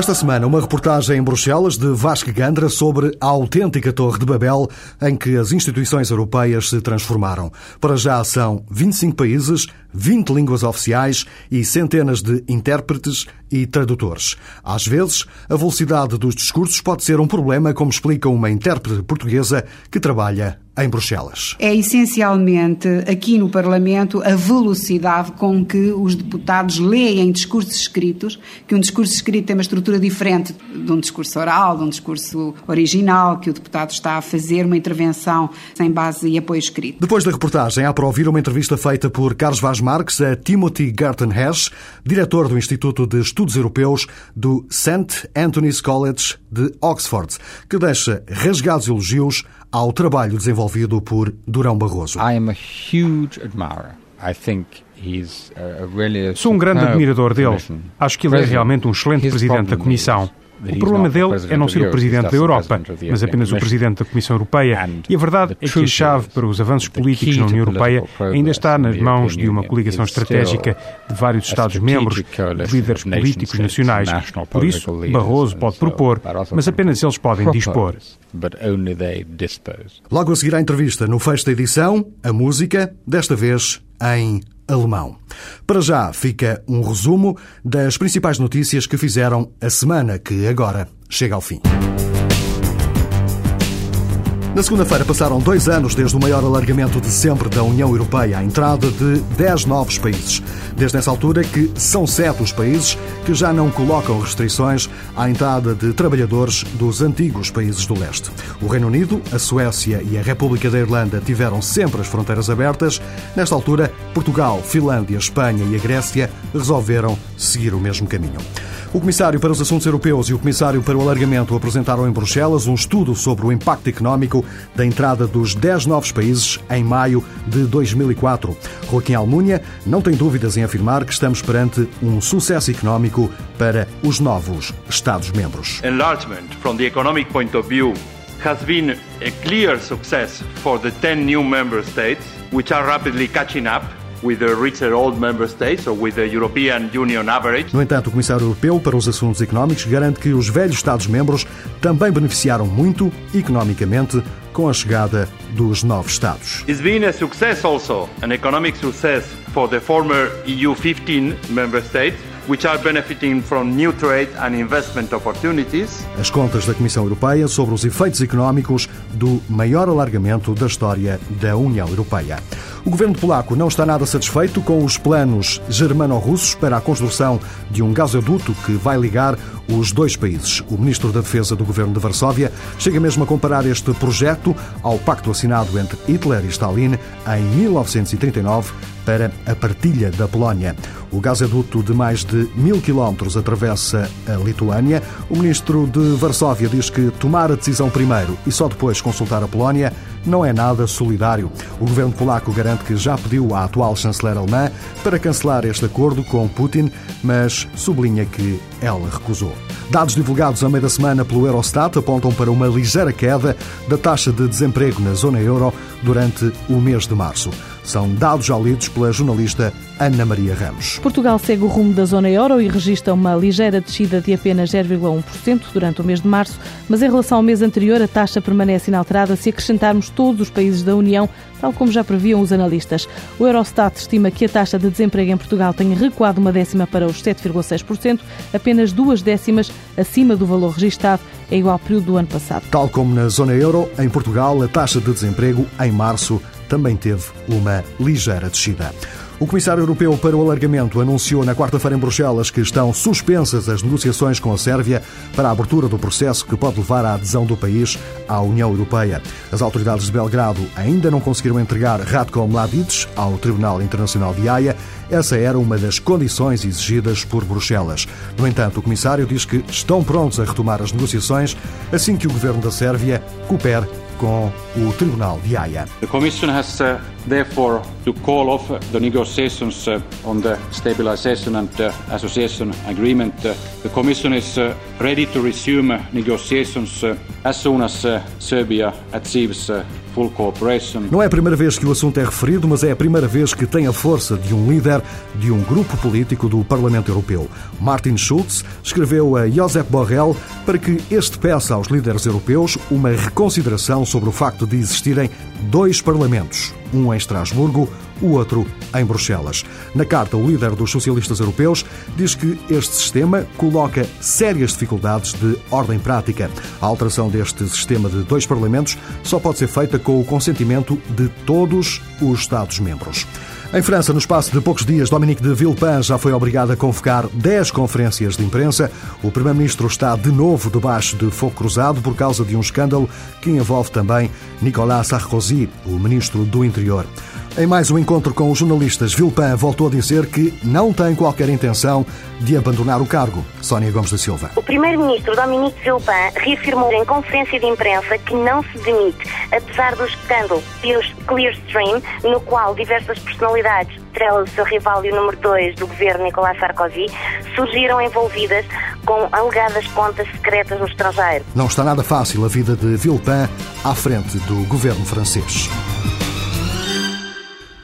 Esta semana, uma reportagem em Bruxelas de Vasco Gandra sobre a autêntica Torre de Babel em que as instituições europeias se transformaram. Para já são 25 países, 20 línguas oficiais e centenas de intérpretes e tradutores. Às vezes, a velocidade dos discursos pode ser um problema, como explica uma intérprete portuguesa que trabalha em Bruxelas. É essencialmente aqui no Parlamento a velocidade com que os deputados leem discursos escritos, que um discurso escrito tem uma estrutura diferente de um discurso oral, de um discurso original, que o deputado está a fazer uma intervenção sem base e apoio escrito. Depois da reportagem, há para ouvir uma entrevista feita por Carlos Vaz Marques a Timothy Garton Hash, diretor do Instituto de Estudos Europeus do St. Anthony's College de Oxford, que deixa rasgados elogios ao trabalho desenvolvido por Durão Barroso. I am a huge admirer. I think he's a really Sou um grande admirador dele. Acho que ele é realmente um excelente presidente da Comissão. O problema dele é não ser o Presidente da Europa, mas apenas o Presidente da Comissão Europeia. E a verdade é que a chave para os avanços políticos na União Europeia ainda está nas mãos de uma coligação estratégica de vários Estados-membros, de líderes políticos nacionais. Por isso, Barroso pode propor, mas apenas eles podem dispor. Logo a seguir à entrevista, no fecho da edição, a música, desta vez em alemão. Para já fica um resumo das principais notícias que fizeram a semana que agora chega ao fim. Na segunda-feira passaram dois anos desde o maior alargamento de sempre da União Europeia, a entrada de 10 novos países. Desde essa altura que são sete os países que já não colocam restrições à entrada de trabalhadores dos antigos países do leste. O Reino Unido, a Suécia e a República da Irlanda tiveram sempre as fronteiras abertas. Nesta altura, Portugal, Finlândia, Espanha e a Grécia resolveram seguir o mesmo caminho. O Comissário para os Assuntos Europeus e o Comissário para o Alargamento apresentaram em Bruxelas um estudo sobre o impacto económico da entrada dos 10 novos países em maio de 2004. Joaquim Almunia não tem dúvidas em afirmar que estamos perante um sucesso económico para os novos Estados-membros. Enlargement from the economic point of view has been a clear success for the 10 new member states which are rapidly catching up with the richer old member states or with the European Union average. No entanto, o Comissário Europeu para os Assuntos Económicos garante que os velhos Estados-membros também beneficiaram muito economicamente com a chegada dos novos Estados. It's been a success also, an economic success for the former EU 15 member states which are benefiting from new trade and investment opportunities. As contas da Comissão Europeia sobre os efeitos económicos do maior alargamento da história da União Europeia. O governo polaco não está nada satisfeito com os planos germano-russos para a construção de um gasoduto que vai ligar os dois países. O ministro da Defesa do governo de Varsóvia chega mesmo a comparar este projeto ao pacto assinado entre Hitler e Stalin em 1939 para a partilha da Polónia. O gasoduto de mais de mil quilómetros atravessa a Lituânia. O ministro de Varsóvia diz que tomar a decisão primeiro e só depois consultar a Polónia não é nada solidário. O governo polaco garante que já pediu à atual chanceler alemã para cancelar este acordo com Putin, mas sublinha que ela recusou. Dados divulgados a meio da semana pelo Eurostat apontam para uma ligeira queda da taxa de desemprego na zona euro durante o mês de março. São dados já lidos pela jornalista Ana Maria Ramos. Portugal segue o rumo da zona euro e registra uma ligeira descida de apenas 0,1% durante o mês de março, mas em relação ao mês anterior a taxa permanece inalterada se acrescentarmos todos os países da União, tal como já previam os analistas. O Eurostat estima que a taxa de desemprego em Portugal tenha recuado uma décima para os 7,6%, apenas duas décimas acima do valor registado em igual período do ano passado. Tal como na zona euro, em Portugal a taxa de desemprego em março também teve uma ligeira descida. O Comissário Europeu para o Alargamento anunciou na quarta-feira em Bruxelas que estão suspensas as negociações com a Sérvia para a abertura do processo que pode levar à adesão do país à União Europeia. As autoridades de Belgrado ainda não conseguiram entregar Ratko Mladic ao Tribunal Internacional de Haia. Essa era uma das condições exigidas por Bruxelas. No entanto, o Comissário diz que estão prontos a retomar as negociações assim que o governo da Sérvia coopere com o Tribunal de Haia. Therefore, to call off the negotiations uh, on the stabilization and uh, association agreement, uh, the Commission is ready to resume negotiations as soon as Serbia achieves Não é a primeira vez que o assunto é referido, mas é a primeira vez que tem a força de um líder de um grupo político do Parlamento Europeu. Martin Schulz escreveu a Josep Borrell para que este peça aos líderes europeus uma reconsideração sobre o facto de existirem dois parlamentos, um em Estrasburgo, o outro em Bruxelas. Na carta, o líder dos socialistas europeus diz que este sistema coloca sérias dificuldades de ordem prática. A alteração deste sistema de dois parlamentos só pode ser feita com o consentimento de todos os Estados-membros. Em França, no espaço de poucos dias, Dominique de Villepin já foi obrigado a convocar 10 conferências de imprensa. O primeiro-ministro está de novo debaixo de fogo cruzado por causa de um escândalo que envolve também Nicolas Sarkozy, o ministro do Interior. Em mais um encontro com os jornalistas, Villepin voltou a dizer que não tem qualquer intenção de abandonar o cargo. Sónia Gomes da Silva. O primeiro-ministro Dominique Villepin reafirmou em conferência de imprensa que não se demite, apesar do escândalo Clearstream, no qual diversas personalidades, o seu rival e o número 2 do governo Nicolas Sarkozy, surgiram envolvidas com alegadas contas secretas no estrangeiro. Não está nada fácil a vida de Villepin à frente do governo francês.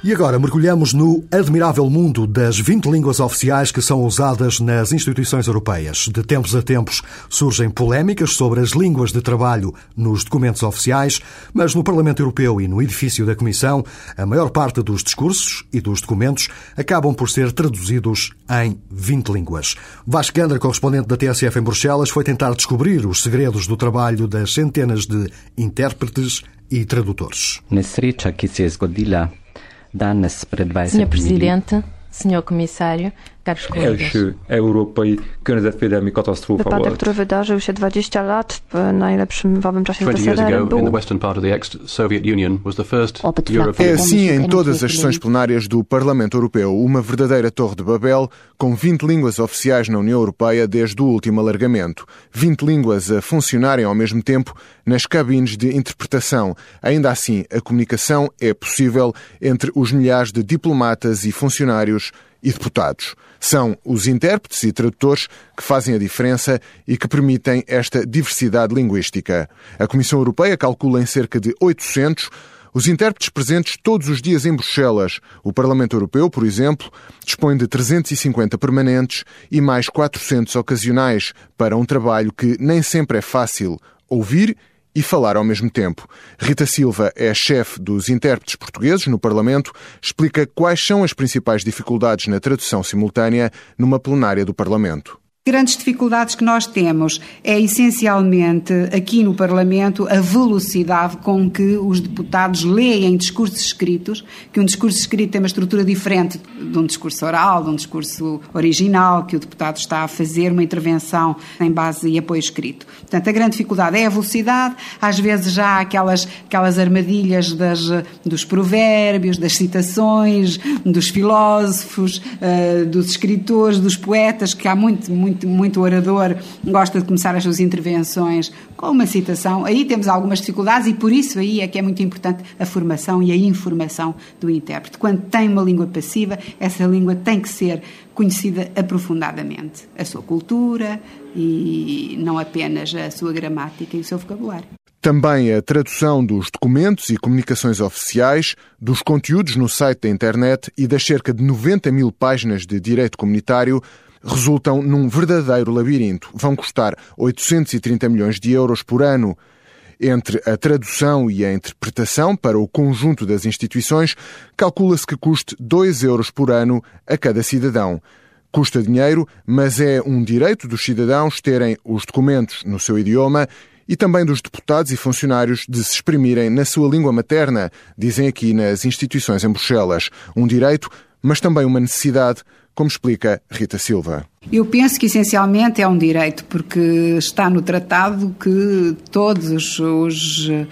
E agora mergulhamos no admirável mundo das 20 línguas oficiais que são usadas nas instituições europeias. De tempos a tempos surgem polémicas sobre as línguas de trabalho nos documentos oficiais, mas no Parlamento Europeu e no edifício da Comissão, a maior parte dos discursos e dos documentos acabam por ser traduzidos em 20 línguas. Vasco Gandra, correspondente da TSF em Bruxelas, foi tentar descobrir os segredos do trabalho das centenas de intérpretes e tradutores. Nesreća ki se je danes pred 20 Senhor Presidente, Senhor Comissário, Europej Környezetvédelmi katasztrófa Wypadek, który wydarzył się 20 lat w najlepszym czasie 20 years ago, in the western part of the ex-Soviet Union, was the first European... É assim em todas as sessões plenárias do Parlamento Europeu, uma verdadeira torre de Babel, com 20 línguas oficiais na União Europeia desde o último alargamento. 20 línguas a funcionarem ao mesmo tempo nas cabines de interpretação. Ainda assim, a comunicação é possível entre os milhares de diplomatas e funcionários e deputados. São os intérpretes e tradutores que fazem a diferença e que permitem esta diversidade linguística. A Comissão Europeia calcula em cerca de 800 os intérpretes presentes todos os dias em Bruxelas. O Parlamento Europeu, por exemplo, dispõe de 350 permanentes e mais 400 ocasionais para um trabalho que nem sempre é fácil ouvir e falar ao mesmo tempo. Rita Silva é chefe dos intérpretes portugueses no Parlamento, explica quais são as principais dificuldades na tradução simultânea numa plenária do Parlamento. Grandes dificuldades que nós temos é essencialmente aqui no Parlamento a velocidade com que os deputados leem discursos escritos, que um discurso escrito tem uma estrutura diferente de um discurso oral, de um discurso original, que o deputado está a fazer uma intervenção em base e apoio escrito. Portanto, a grande dificuldade é a velocidade, às vezes já há aquelas, aquelas armadilhas das, dos provérbios, das citações, dos filósofos, uh, dos escritores, dos poetas, que há muito, muito muito, muito orador, gosta de começar as suas intervenções com uma citação. Aí temos algumas dificuldades e por isso aí é que é muito importante a formação e a informação do intérprete. Quando tem uma língua passiva, essa língua tem que ser conhecida aprofundadamente. A sua cultura e não apenas a sua gramática e o seu vocabulário. Também a tradução dos documentos e comunicações oficiais, dos conteúdos no site da internet e das cerca de 90 mil páginas de direito comunitário resultam num verdadeiro labirinto. Vão custar 830 milhões de euros por ano. Entre a tradução e a interpretação para o conjunto das instituições, calcula-se que custe 2 euros por ano a cada cidadão. Custa dinheiro, mas é um direito dos cidadãos terem os documentos no seu idioma e também dos deputados e funcionários de se exprimirem na sua língua materna, dizem aqui nas instituições em Bruxelas. Um direito, mas também uma necessidade como explica Rita Silva. Eu penso que essencialmente é um direito, porque está no tratado que todos os uh,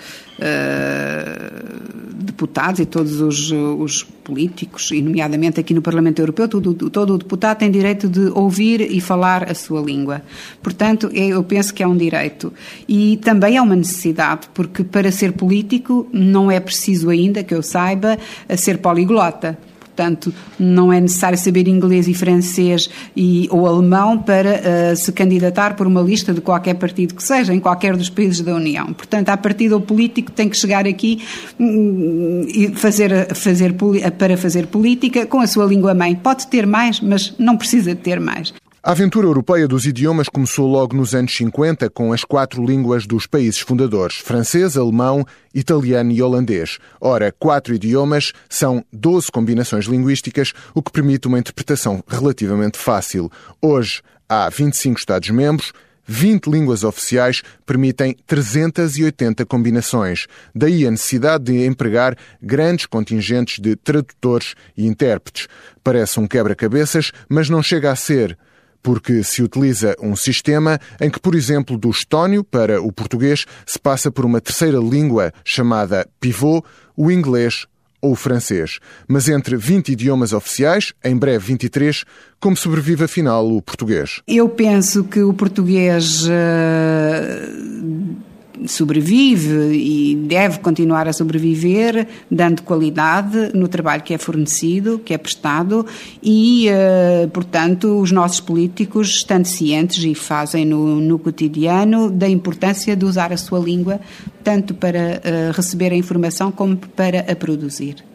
deputados e todos os, os, políticos, e nomeadamente aqui no Parlamento Europeu, todo, todo o deputado tem direito de ouvir e falar a sua língua. Portanto, eu penso que é um direito. E também é uma necessidade, porque para ser político não é preciso ainda, que eu saiba, ser poliglota. Portanto, não é necessário saber inglês e francês e, ou alemão para uh, se candidatar por uma lista de qualquer partido que seja, em qualquer dos países da União. Portanto, a partido político tem que chegar aqui um, e fazer, fazer, para fazer política com a sua língua mãe. Pode ter mais, mas não precisa ter mais. A aventura europeia dos idiomas começou logo nos anos 50 com as quatro línguas dos países fundadores: francês, alemão, italiano e holandês. Ora, quatro idiomas são 12 combinações linguísticas, o que permite uma interpretação relativamente fácil. Hoje há 25 Estados-membros. 20 línguas oficiais permitem 380 combinações. Daí a necessidade de empregar grandes contingentes de tradutores e intérpretes. Parece um quebra-cabeças, mas não chega a ser porque se utiliza um sistema em que, por exemplo, do estónio para o português se passa por uma terceira língua chamada pivô, o inglês ou o francês. Mas entre 20 idiomas oficiais, em breve 23, como sobrevive afinal o português? Eu penso que o português. Uh sobrevive e deve continuar a sobreviver, dando qualidade no trabalho que é fornecido, que é prestado e, uh, portanto, os nossos políticos estão cientes e fazem no, no cotidiano da importância de usar a sua língua, tanto para uh, receber a informação como para a produzir.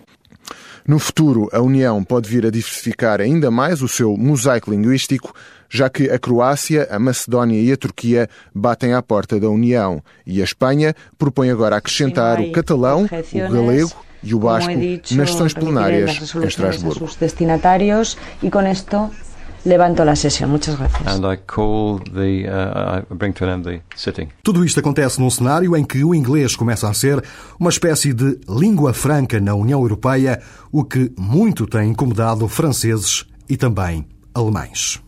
No futuro, a União pode vir a diversificar ainda mais o seu mosaico linguístico, já que a Croácia, a Macedónia e a Turquia batem à porta da União e a Espanha propõe agora acrescentar o catalão, o galego e o basco nas sessões plenárias em Estrasburgo. Levanto a sessão. Muitas gracias. And I call the, uh, I bring to an end the sitting. Tudo isto acontece num cenário em que o inglês começa a ser uma espécie de língua franca na União Europeia, o que muito tem incomodado franceses e também alemães.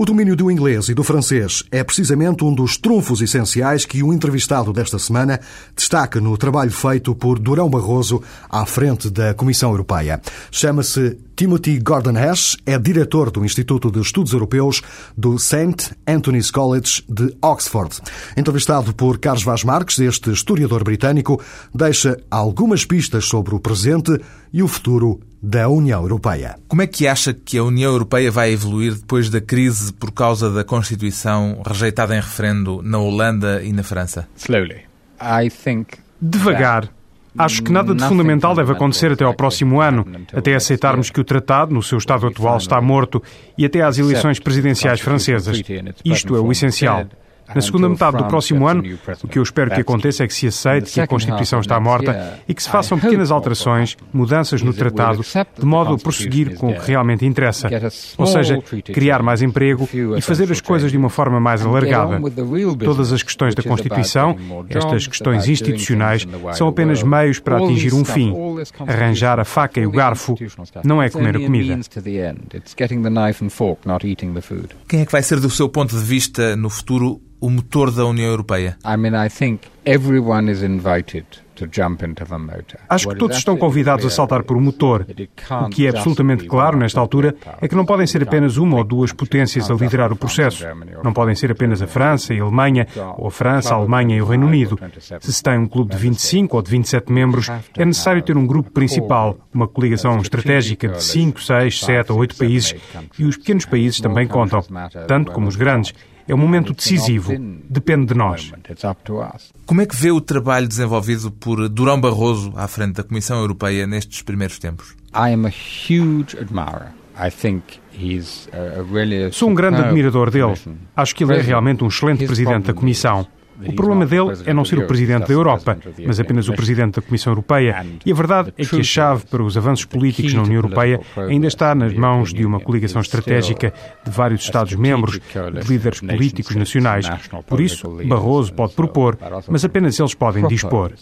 O domínio do inglês e do francês é precisamente um dos trunfos essenciais que o entrevistado desta semana destaca no trabalho feito por Durão Barroso à frente da Comissão Europeia. Chama-se Timothy Gordon Ash, é diretor do Instituto de Estudos Europeus do St. Anthony's College de Oxford. Entrevistado por Carlos Vaz Marques, este historiador britânico deixa algumas pistas sobre o presente e o futuro da União Europeia. Como é que acha que a União Europeia vai evoluir depois da crise por causa da Constituição rejeitada em referendo na Holanda e na França? Slowly. I think Devagar. Acho que nada de fundamental deve acontecer até ao próximo ano, até aceitarmos que o tratado, no seu estado atual, está morto e até às eleições presidenciais francesas. Isto é o essencial. Na segunda metade do próximo ano, o que eu espero que aconteça é que se aceite que a Constituição está morta e que se façam pequenas alterações, mudanças no tratado, de modo a prosseguir com o que realmente interessa. Ou seja, criar mais emprego e fazer as coisas de uma forma mais alargada. Todas as questões da Constituição, estas questões institucionais, são apenas meios para atingir um fim. Arranjar a faca e o garfo não é comer a comida. Quem é que vai ser, do seu ponto de vista, no futuro, o motor da União Europeia? I mean, I think everyone is invited Acho que todos estão convidados a saltar por um motor. O que é absolutamente claro nesta altura é que não podem ser apenas uma ou duas potências a liderar o processo. Não podem ser apenas a França e a Alemanha, ou a França, a Alemanha e o Reino Unido. Se se tem um clube de 25 ou de 27 membros, é necessário ter um grupo principal, uma coligação estratégica de 5, 6, 7 ou 8 países, e os pequenos países também contam, tanto como os grandes. É um momento decisivo. Depende de nós. Como é que vê o trabalho desenvolvido por Durão Barroso à frente da Comissão Europeia nestes primeiros tempos? Sou um grande admirador dele. Acho que ele é realmente um excelente presidente da Comissão. O problema dele é não ser o Presidente da Europa, mas apenas o Presidente da Comissão Europeia. E a verdade é que a chave para os avanços políticos na União Europeia ainda está nas mãos de uma coligação estratégica de vários Estados-membros, de líderes políticos nacionais. Por isso, Barroso pode propor, mas apenas eles podem dispor.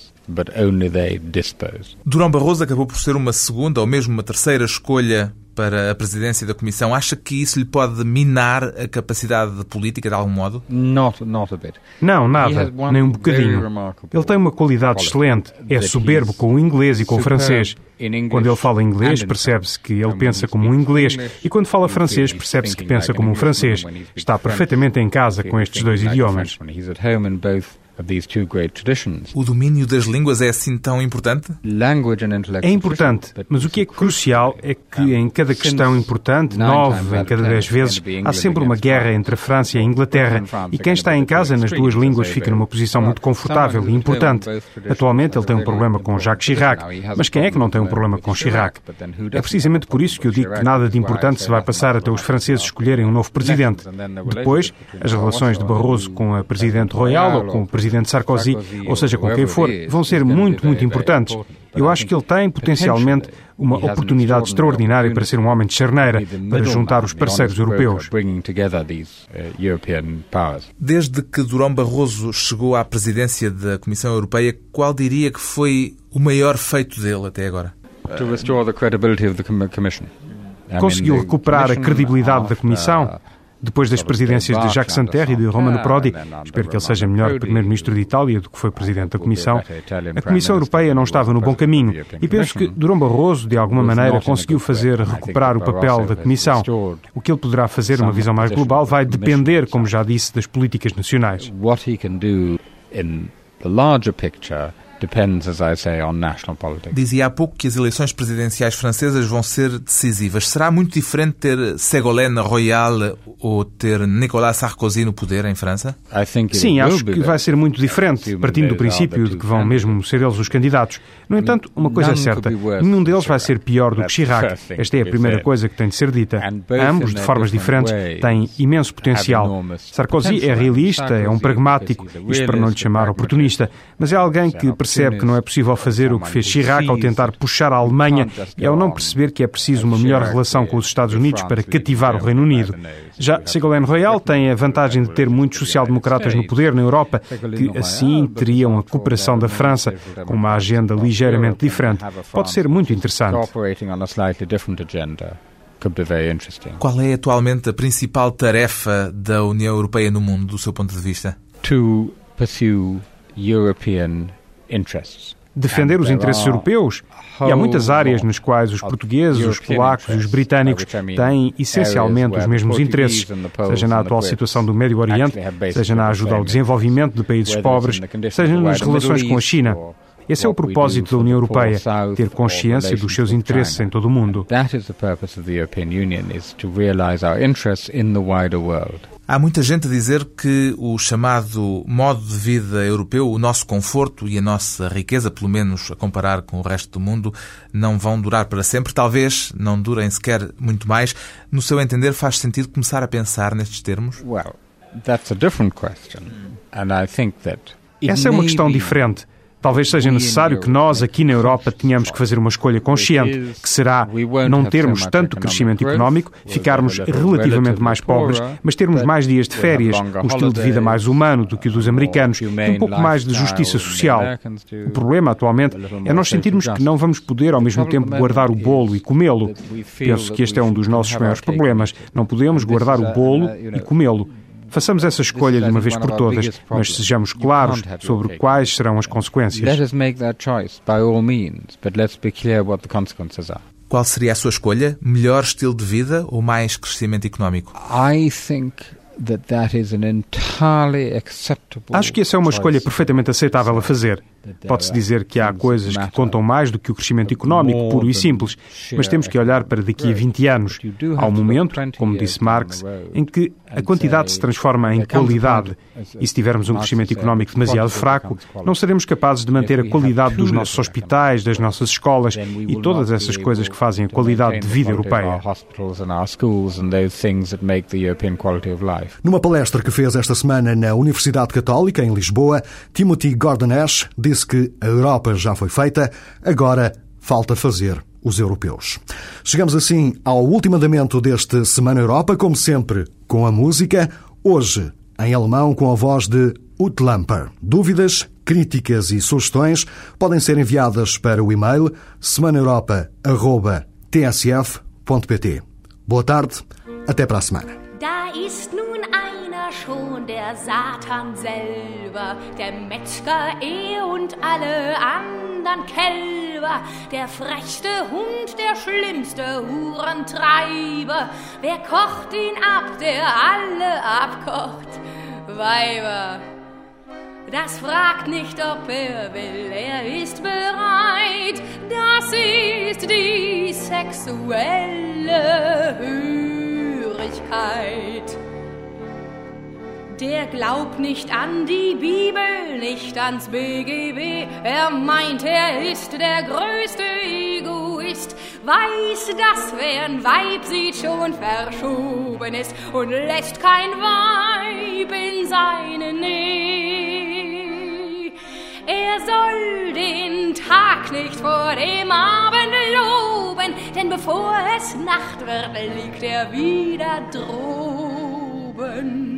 Durão Barroso acabou por ser uma segunda ou mesmo uma terceira escolha para a presidência da Comissão, acha que isso lhe pode minar a capacidade política de algum modo? Not, not a bit. Não, nada, nem um bocadinho. Ele tem uma qualidade excelente. É soberbo com o inglês e com o francês. Quando ele fala inglês, percebe-se que ele pensa como um inglês, e quando fala francês, percebe-se que pensa como um francês. Está perfeitamente em casa com estes dois idiomas. O domínio das línguas é assim tão importante? É importante, mas o que é crucial é que em cada questão importante, nove em cada dez vezes, há sempre uma guerra entre a França e a Inglaterra, e quem está em casa nas duas línguas fica numa posição muito confortável e importante. Atualmente ele tem um problema com Jacques Chirac, mas quem é que não tem um problema com Chirac? É precisamente por isso que eu digo que nada de importante se vai passar até os franceses escolherem um novo presidente. Depois, as relações de Barroso com a presidente Royal ou com o presidente presidente Sarkozy, ou seja, com quem for, vão ser muito, muito importantes. Eu acho que ele tem potencialmente uma oportunidade extraordinária para ser um homem de charneira, para juntar os parceiros europeus. Desde que Durão Barroso chegou à presidência da Comissão Europeia, qual diria que foi o maior feito dele até agora? Conseguiu recuperar a credibilidade da Comissão depois das presidências de Jacques Santer e de Romano Prodi, espero que ele seja melhor primeiro-ministro de Itália do que foi presidente da Comissão, a Comissão Europeia não estava no bom caminho e penso que Durão Barroso, de alguma maneira, conseguiu fazer recuperar o papel da Comissão. O que ele poderá fazer numa visão mais global vai depender, como já disse, das políticas nacionais. Depends, as I say, on national politics. Dizia há pouco que as eleições presidenciais francesas vão ser decisivas. Será muito diferente ter Ségolène Royal ou ter Nicolas Sarkozy no poder em França? Sim, acho que vai ser muito diferente, partindo do princípio de que vão mesmo ser eles os candidatos. No entanto, uma coisa é certa, nenhum deles vai ser pior do que Chirac. Esta é a primeira coisa que tem de ser dita. Ambos, de formas diferentes, têm imenso potencial. Sarkozy é realista, é um pragmático, isto para não lhe chamar oportunista, mas é alguém que percebe que não é possível fazer o que fez Chirac ao tentar puxar a Alemanha e ao não perceber que é preciso uma melhor relação com os Estados Unidos para cativar o Reino Unido. Já Ségolène Royal tem a vantagem de ter muitos social-democratas no poder na Europa, que assim teriam a cooperação da França com uma agenda ligeiramente diferente. Pode ser muito interessante. Qual é atualmente a principal tarefa da União Europeia no mundo, do seu ponto de vista? To pursue European defender os interesses europeus. E há muitas áreas nas quais os portugueses, os polacos e os britânicos têm essencialmente os mesmos interesses, seja na atual situação do Médio Oriente, seja na ajuda ao desenvolvimento de países pobres, seja nas relações com a China. Esse é o propósito da União Europeia, ter consciência dos seus interesses em todo o mundo. Há muita gente a dizer que o chamado modo de vida europeu, o nosso conforto e a nossa riqueza, pelo menos a comparar com o resto do mundo, não vão durar para sempre. Talvez não durem sequer muito mais. No seu entender, faz sentido começar a pensar nestes termos? Well, that's a different question. And I think that Essa é uma questão diferente. Talvez seja necessário que nós, aqui na Europa, tenhamos que fazer uma escolha consciente, que será não termos tanto crescimento económico, ficarmos relativamente mais pobres, mas termos mais dias de férias, um estilo de vida mais humano do que o dos americanos e um pouco mais de justiça social. O problema, atualmente, é nós sentirmos que não vamos poder, ao mesmo tempo, guardar o bolo e comê-lo. Penso que este é um dos nossos maiores problemas. Não podemos guardar o bolo e comê-lo. Façamos essa escolha de uma vez por todas, mas sejamos claros sobre quais serão as consequências. Qual seria a sua escolha? Melhor estilo de vida ou mais crescimento económico? I think that that is an entirely acceptable Acho que essa é uma escolha perfeitamente aceitável a fazer. Pode-se dizer que há coisas que contam mais do que o crescimento económico puro e simples, mas temos que olhar para daqui a 20 anos. Há um momento, como disse Marx, em que a quantidade se transforma em qualidade. E se tivermos um crescimento económico demasiado fraco, não seremos capazes de manter a qualidade dos nossos hospitais, das nossas escolas e todas essas coisas que fazem a qualidade de vida europeia. Numa palestra que fez esta semana na Universidade Católica, em Lisboa, Timothy Gordon Ash disse que a Europa já foi feita, agora falta fazer os europeus. Chegamos assim ao último andamento deste Semana Europa, como sempre, com a música, hoje em alemão com a voz de Utlamper. Dúvidas, críticas e sugestões podem ser enviadas para o e-mail semanaeuropa.tsf.pt. Boa tarde, até para a semana. Schon, der Satan selber, der Metzger, eh und alle anderen Kälber, der frechste Hund, der schlimmste Hurentreiber. Wer kocht ihn ab, der alle abkocht? Weiber. Das fragt nicht, ob er will, er ist bereit. Das ist die sexuelle Hörigkeit. Der glaubt nicht an die Bibel, nicht ans BGB. Er meint, er ist der größte Egoist. Weiß, dass wer ein Weib sieht, schon verschoben ist und lässt kein Weib in seine Nähe. Er soll den Tag nicht vor dem Abend loben, denn bevor es Nacht wird, liegt er wieder droben.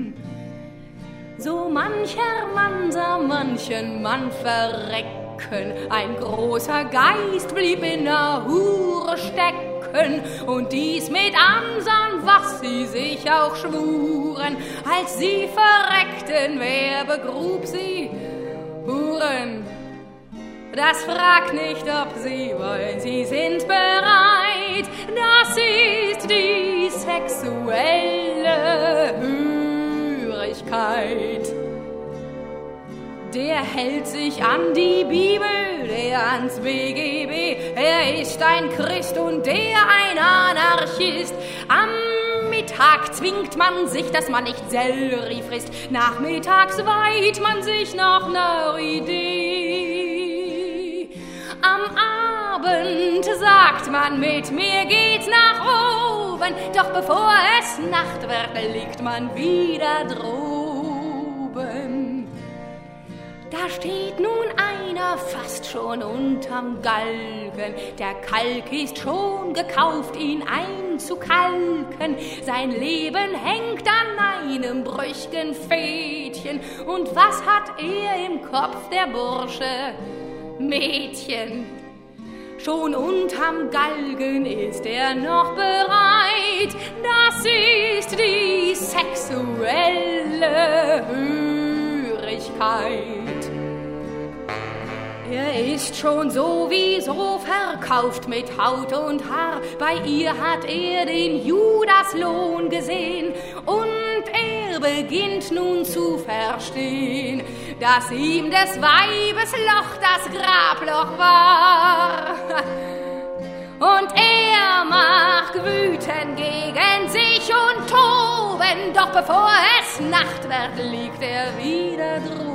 So mancher Mann sah manchen Mann verrecken, ein großer Geist blieb in der Hure stecken, und dies mit ansahn, was sie sich auch schwuren, als sie verreckten, wer begrub sie? Huren. Das fragt nicht, ob sie wollen, sie sind bereit, das ist die sexuelle Hörigkeit. Der hält sich an die Bibel, der ans BGB, er ist ein Christ und der ein Anarchist. Am Mittag zwingt man sich, dass man nicht Sellerie frisst. Nachmittags weiht man sich nach ner Idee. Am Abend sagt man mit mir geht's nach oben, doch bevor es Nacht wird, liegt man wieder droben. Da steht nun einer fast schon unterm Galgen. Der Kalk ist schon gekauft, ihn einzukalken. Sein Leben hängt an einem brüchgen Fädchen. Und was hat er im Kopf, der Bursche? Mädchen. Schon unterm Galgen ist er noch bereit. Das ist die sexuelle Hörigkeit. Er ist schon sowieso verkauft mit Haut und Haar. Bei ihr hat er den Judaslohn gesehen und er beginnt nun zu verstehen, dass ihm des Weibes Loch das Grabloch war. Und er mag wüten gegen sich und toben, doch bevor es Nacht wird, liegt er wieder droben.